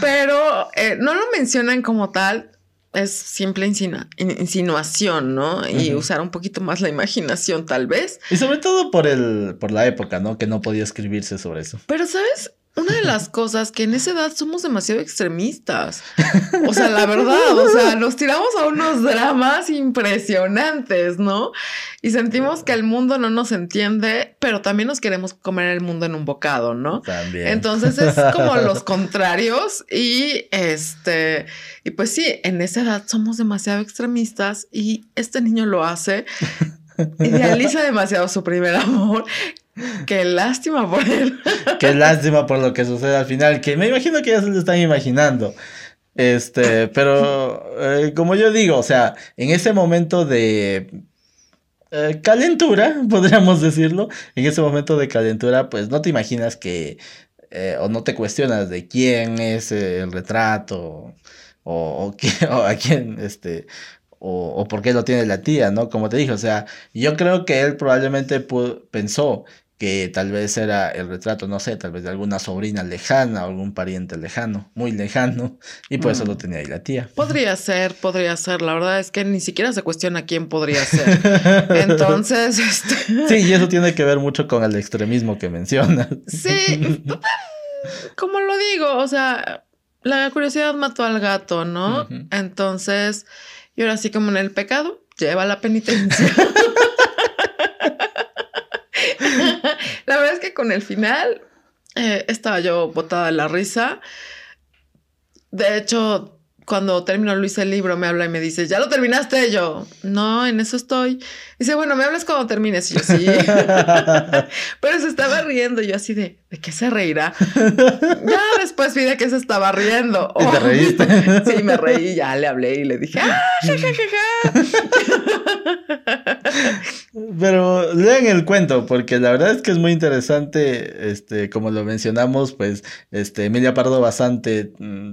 pero eh, no lo mencionan como tal es simple insinuación, ¿no? Y usar un poquito más la imaginación, tal vez. Y sobre todo por el, por la época, ¿no? Que no podía escribirse sobre eso. Pero, ¿sabes? Una de las cosas que en esa edad somos demasiado extremistas. O sea, la verdad, o sea, nos tiramos a unos dramas impresionantes, ¿no? Y sentimos que el mundo no nos entiende, pero también nos queremos comer el mundo en un bocado, ¿no? También. Entonces es como los contrarios y este, y pues sí, en esa edad somos demasiado extremistas y este niño lo hace. Idealiza demasiado su primer amor Qué lástima por él. Qué lástima por lo que sucede al final, que me imagino que ya se lo están imaginando. Este, pero eh, como yo digo, o sea, en ese momento de eh, calentura, podríamos decirlo, en ese momento de calentura, pues no te imaginas que, eh, o no te cuestionas de quién es el retrato, o, a quién, este, o, por qué lo tiene la tía, ¿no? Como te dije, o sea, yo creo que él probablemente pensó que tal vez era el retrato, no sé, tal vez de alguna sobrina lejana o algún pariente lejano, muy lejano, y por eso lo mm. tenía ahí la tía. Podría ser, podría ser, la verdad es que ni siquiera se cuestiona quién podría ser. Entonces, este... Sí, y eso tiene que ver mucho con el extremismo que mencionas. Sí, como lo digo, o sea, la curiosidad mató al gato, ¿no? Entonces, y ahora sí como en el pecado, lleva la penitencia. la verdad es que con el final eh, estaba yo botada de la risa. De hecho, cuando terminó Luis el libro, me habla y me dice, ¿ya lo terminaste? yo, no, en eso estoy. Dice, bueno, me hablas cuando termines. Y yo, sí. Pero se estaba riendo. Y yo así de, ¿de qué se reirá? ya después vi de qué se estaba riendo. ¿Y te reíste? sí, me reí. Ya le hablé y le dije, ¡ah, Pero lean el cuento, porque la verdad es que es muy interesante. Este, como lo mencionamos, pues, este, Emilia Pardo Basante mm,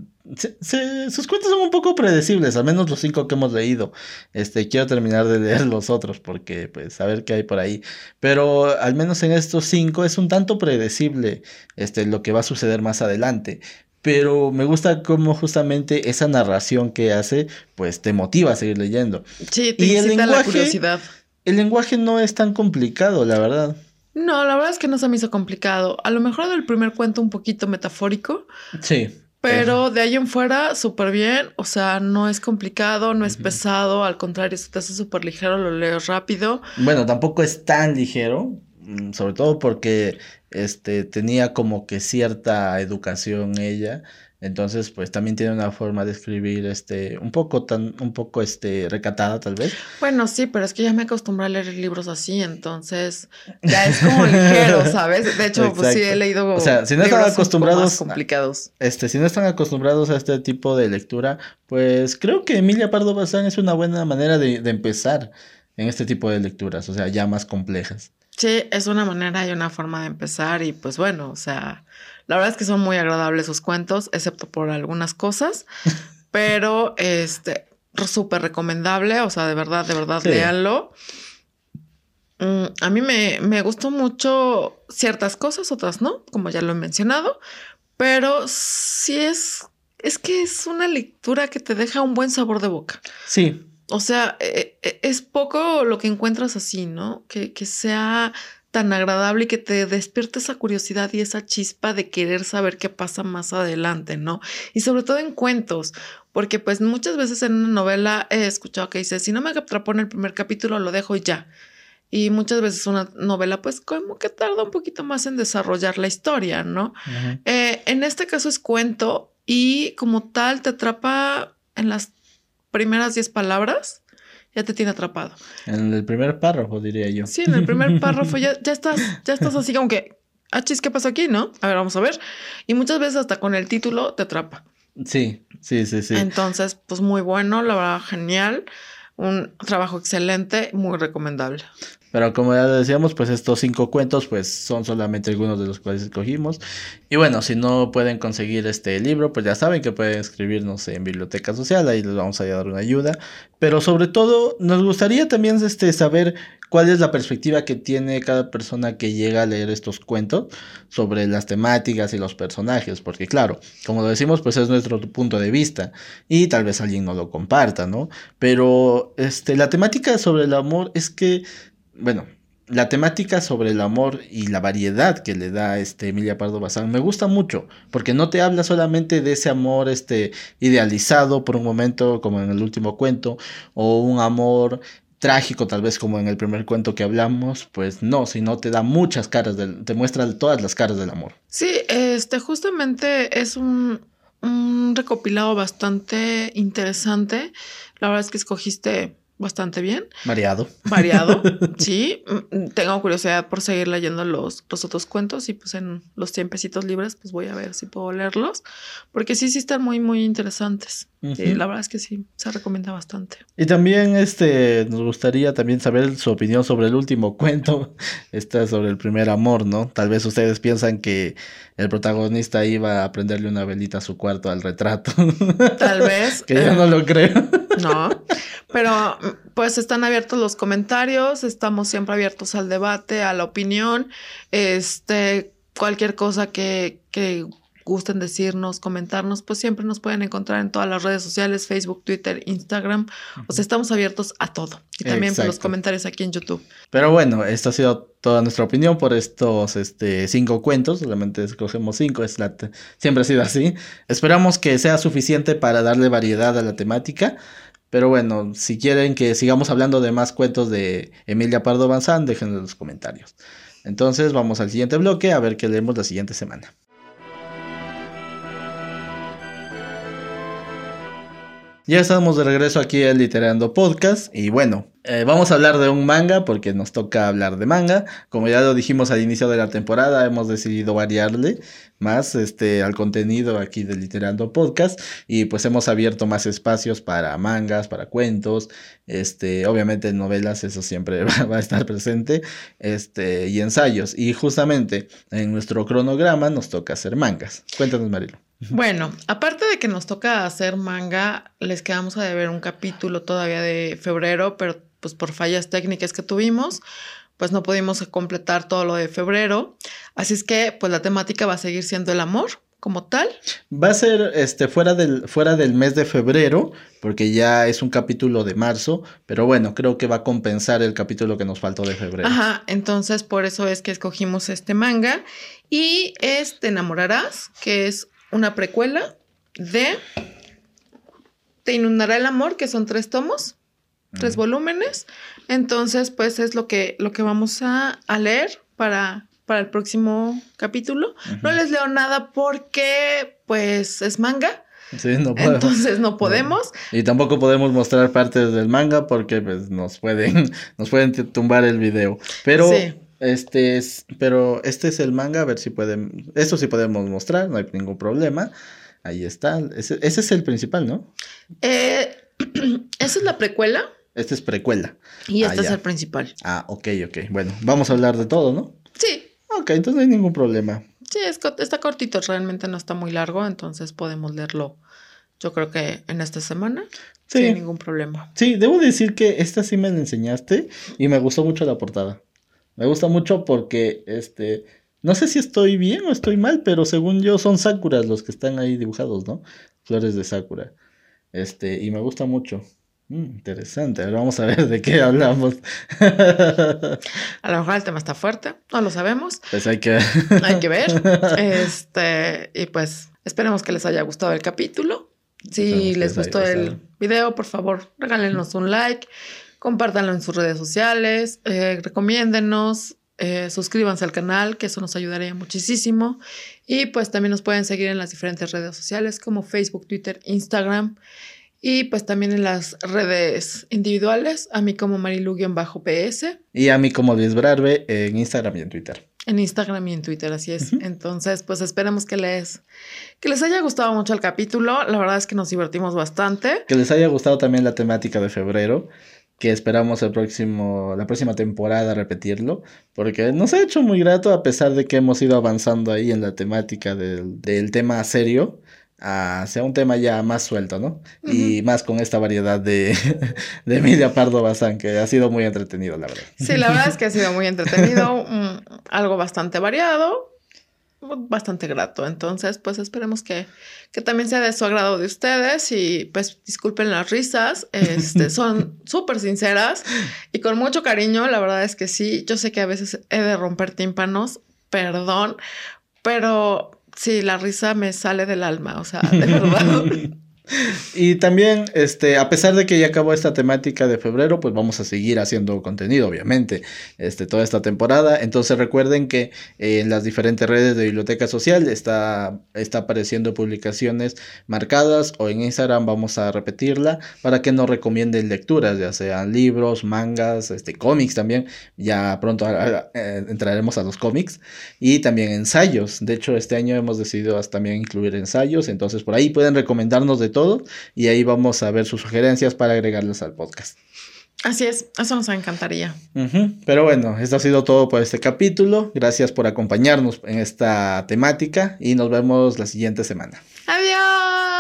sus cuentos son un poco predecibles, al menos los cinco que hemos leído. Este, quiero terminar de leer los otros porque, pues, a ver qué hay por ahí. Pero al menos en estos cinco es un tanto predecible este, lo que va a suceder más adelante. Pero me gusta cómo justamente esa narración que hace, pues te motiva a seguir leyendo. Sí, te y el lenguaje, la curiosidad. El lenguaje no es tan complicado, la verdad. No, la verdad es que no se me hizo complicado. A lo mejor del primer cuento un poquito metafórico. Sí. Pero de ahí en fuera, súper bien. O sea, no es complicado, no es pesado. Al contrario, se te hace súper ligero, lo leo rápido. Bueno, tampoco es tan ligero. Mm, sobre todo porque este tenía como que cierta educación ella entonces, pues también tiene una forma de escribir este un poco tan un poco este recatada tal vez. Bueno, sí, pero es que ya me acostumbré a leer libros así, entonces ya es como ligero, ¿sabes? De hecho, pues sí he leído O sea, si no están acostumbrados complicados. Este, si no están acostumbrados a este tipo de lectura, pues creo que Emilia Pardo Bazán es una buena manera de, de empezar en este tipo de lecturas, o sea, ya más complejas. Sí, es una manera y una forma de empezar y pues bueno, o sea, la verdad es que son muy agradables sus cuentos, excepto por algunas cosas, pero este, súper recomendable, o sea, de verdad, de verdad, léanlo. Mm, a mí me, me gustó mucho ciertas cosas, otras no, como ya lo he mencionado, pero sí es, es que es una lectura que te deja un buen sabor de boca. Sí. O sea, e, e, es poco lo que encuentras así, ¿no? Que, que sea tan agradable y que te despierte esa curiosidad y esa chispa de querer saber qué pasa más adelante, ¿no? Y sobre todo en cuentos, porque pues muchas veces en una novela he escuchado que dice, si no me atrapó en el primer capítulo, lo dejo y ya. Y muchas veces una novela pues como que tarda un poquito más en desarrollar la historia, ¿no? Eh, en este caso es cuento y como tal te atrapa en las primeras 10 palabras ya te tiene atrapado. En el primer párrafo, diría yo. Sí, en el primer párrafo ya, ya estás, ya estás así como que, ah, chis, ¿qué pasó aquí? ¿No? A ver, vamos a ver. Y muchas veces hasta con el título te atrapa. Sí, sí, sí, sí. Entonces, pues muy bueno, la verdad, genial. Un trabajo excelente, muy recomendable. Pero como ya decíamos, pues estos cinco cuentos pues son solamente algunos de los cuales escogimos. Y bueno, si no pueden conseguir este libro, pues ya saben que pueden escribirnos en Biblioteca Social, ahí les vamos a dar una ayuda. Pero sobre todo, nos gustaría también este, saber cuál es la perspectiva que tiene cada persona que llega a leer estos cuentos sobre las temáticas y los personajes. Porque claro, como lo decimos, pues es nuestro punto de vista. Y tal vez alguien no lo comparta, ¿no? Pero este, la temática sobre el amor es que bueno, la temática sobre el amor y la variedad que le da este Emilia Pardo Bazán me gusta mucho, porque no te habla solamente de ese amor este idealizado por un momento como en el último cuento o un amor trágico tal vez como en el primer cuento que hablamos, pues no, sino te da muchas caras del, te muestra todas las caras del amor. Sí, este justamente es un, un recopilado bastante interesante. La verdad es que escogiste bastante bien. Variado. Variado, sí. Mm, tengo curiosidad por seguir leyendo los, los otros cuentos y pues en los tiempecitos libres pues voy a ver si puedo leerlos, porque sí, sí están muy, muy interesantes. y la verdad es que sí, se recomienda bastante. Y también este, nos gustaría también saber su opinión sobre el último cuento, está sobre el primer amor, ¿no? Tal vez ustedes piensan que el protagonista iba a prenderle una velita a su cuarto al retrato. Tal vez. que yo no lo creo. No, Pero pues están abiertos los comentarios, estamos siempre abiertos al debate, a la opinión, este, cualquier cosa que, que gusten decirnos, comentarnos, pues siempre nos pueden encontrar en todas las redes sociales, Facebook, Twitter, Instagram. O sea, estamos abiertos a todo. Y también por los comentarios aquí en YouTube. Pero bueno, esta ha sido toda nuestra opinión por estos este, cinco cuentos. Solamente escogemos cinco, es la siempre ha sido así. Esperamos que sea suficiente para darle variedad a la temática. Pero bueno, si quieren que sigamos hablando de más cuentos de Emilia Pardo Banzán, déjenlo en los comentarios. Entonces vamos al siguiente bloque a ver qué leemos la siguiente semana. Ya estamos de regreso aquí en Literando Podcast y bueno, eh, vamos a hablar de un manga porque nos toca hablar de manga. Como ya lo dijimos al inicio de la temporada, hemos decidido variarle más este, al contenido aquí de Literando Podcast y pues hemos abierto más espacios para mangas, para cuentos, este, obviamente novelas, eso siempre va, a estar presente, este, y ensayos. Y justamente en nuestro cronograma nos toca hacer mangas. Cuéntanos, Marilo. Bueno, aparte de que nos toca hacer manga, les quedamos a deber un capítulo todavía de febrero, pero pues por fallas técnicas que tuvimos, pues no pudimos completar todo lo de febrero. Así es que pues la temática va a seguir siendo el amor como tal. Va a ser este fuera del fuera del mes de febrero, porque ya es un capítulo de marzo, pero bueno, creo que va a compensar el capítulo que nos faltó de febrero. Ajá, entonces por eso es que escogimos este manga y es Te enamorarás, que es una precuela de Te inundará el amor, que son tres tomos, tres volúmenes. Entonces, pues es lo que, lo que vamos a, leer para, para el próximo capítulo. No les leo nada porque, pues, es manga. Sí, no podemos. Entonces no podemos. Y tampoco podemos mostrar partes del manga porque pues nos pueden, nos pueden tumbar el video. Pero este es, pero este es el manga, a ver si pueden, eso sí podemos mostrar, no hay ningún problema. Ahí está, ese, es el principal, ¿no? Eh, esa es la precuela. Este es precuela. Y este es el principal. Ah, ok, ok. Bueno, vamos a hablar de todo, ¿no? Sí. Ok, entonces no hay ningún problema. Sí, está cortito, realmente no está muy largo, entonces podemos leerlo yo creo que en esta semana. Sí. Sin ningún problema. Sí, debo decir que esta sí me la enseñaste y me gustó mucho la portada. Me gusta mucho porque, este, no sé si estoy bien o estoy mal, pero según yo son sakuras los que están ahí dibujados, ¿no? Flores de sakura. Este, y me gusta mucho. Mm, interesante, a ver, vamos a ver de qué hablamos. a lo mejor el tema está fuerte, no lo sabemos. Pues hay que, hay que ver. Este, y pues esperemos que les haya gustado el capítulo. Si les gustó el video, por favor, regálenos un like compártanlo en sus redes sociales, eh, recomiéndenos, eh, suscríbanse al canal, que eso nos ayudaría muchísimo. Y pues también nos pueden seguir en las diferentes redes sociales como Facebook, Twitter, Instagram. Y pues también en las redes individuales, a mí como Marilu-PS. Y a mí como Luis Brarbe en Instagram y en Twitter. En Instagram y en Twitter, así es. Entonces, pues esperemos que les, que les haya gustado mucho el capítulo. La verdad es que nos divertimos bastante. Que les haya gustado también la temática de febrero que esperamos el próximo, la próxima temporada repetirlo, porque nos ha hecho muy grato a pesar de que hemos ido avanzando ahí en la temática del, del tema serio hacia un tema ya más suelto, ¿no? Y más con esta variedad de, de Emilia Pardo Bazán, que ha sido muy entretenido, la verdad. Sí, la verdad es que ha sido muy entretenido, algo bastante variado, bastante grato. Entonces, pues esperemos que, que, también sea de su agrado de ustedes y pues disculpen las risas, este, son súper sinceras y con mucho cariño, la verdad es que sí, yo sé que a veces he de romper tímpanos, perdón, pero sí, la risa me sale del alma, o sea, de verdad. Y también, este, a pesar de que ya acabó esta temática de febrero, pues vamos a seguir haciendo contenido, obviamente, este, toda esta temporada. Entonces recuerden que en las diferentes redes de Biblioteca Social está, está apareciendo publicaciones marcadas o en Instagram vamos a repetirla para que nos recomienden lecturas, ya sean libros, mangas, este, cómics también. Ya pronto eh, entraremos a los cómics y también ensayos. De hecho, este año hemos decidido también incluir ensayos, entonces por ahí pueden recomendarnos de todo y ahí vamos a ver sus sugerencias para agregarlas al podcast. Así es, eso nos encantaría. Pero bueno, esto ha sido todo por este capítulo. Gracias por acompañarnos en esta temática y nos vemos la siguiente semana. Adiós.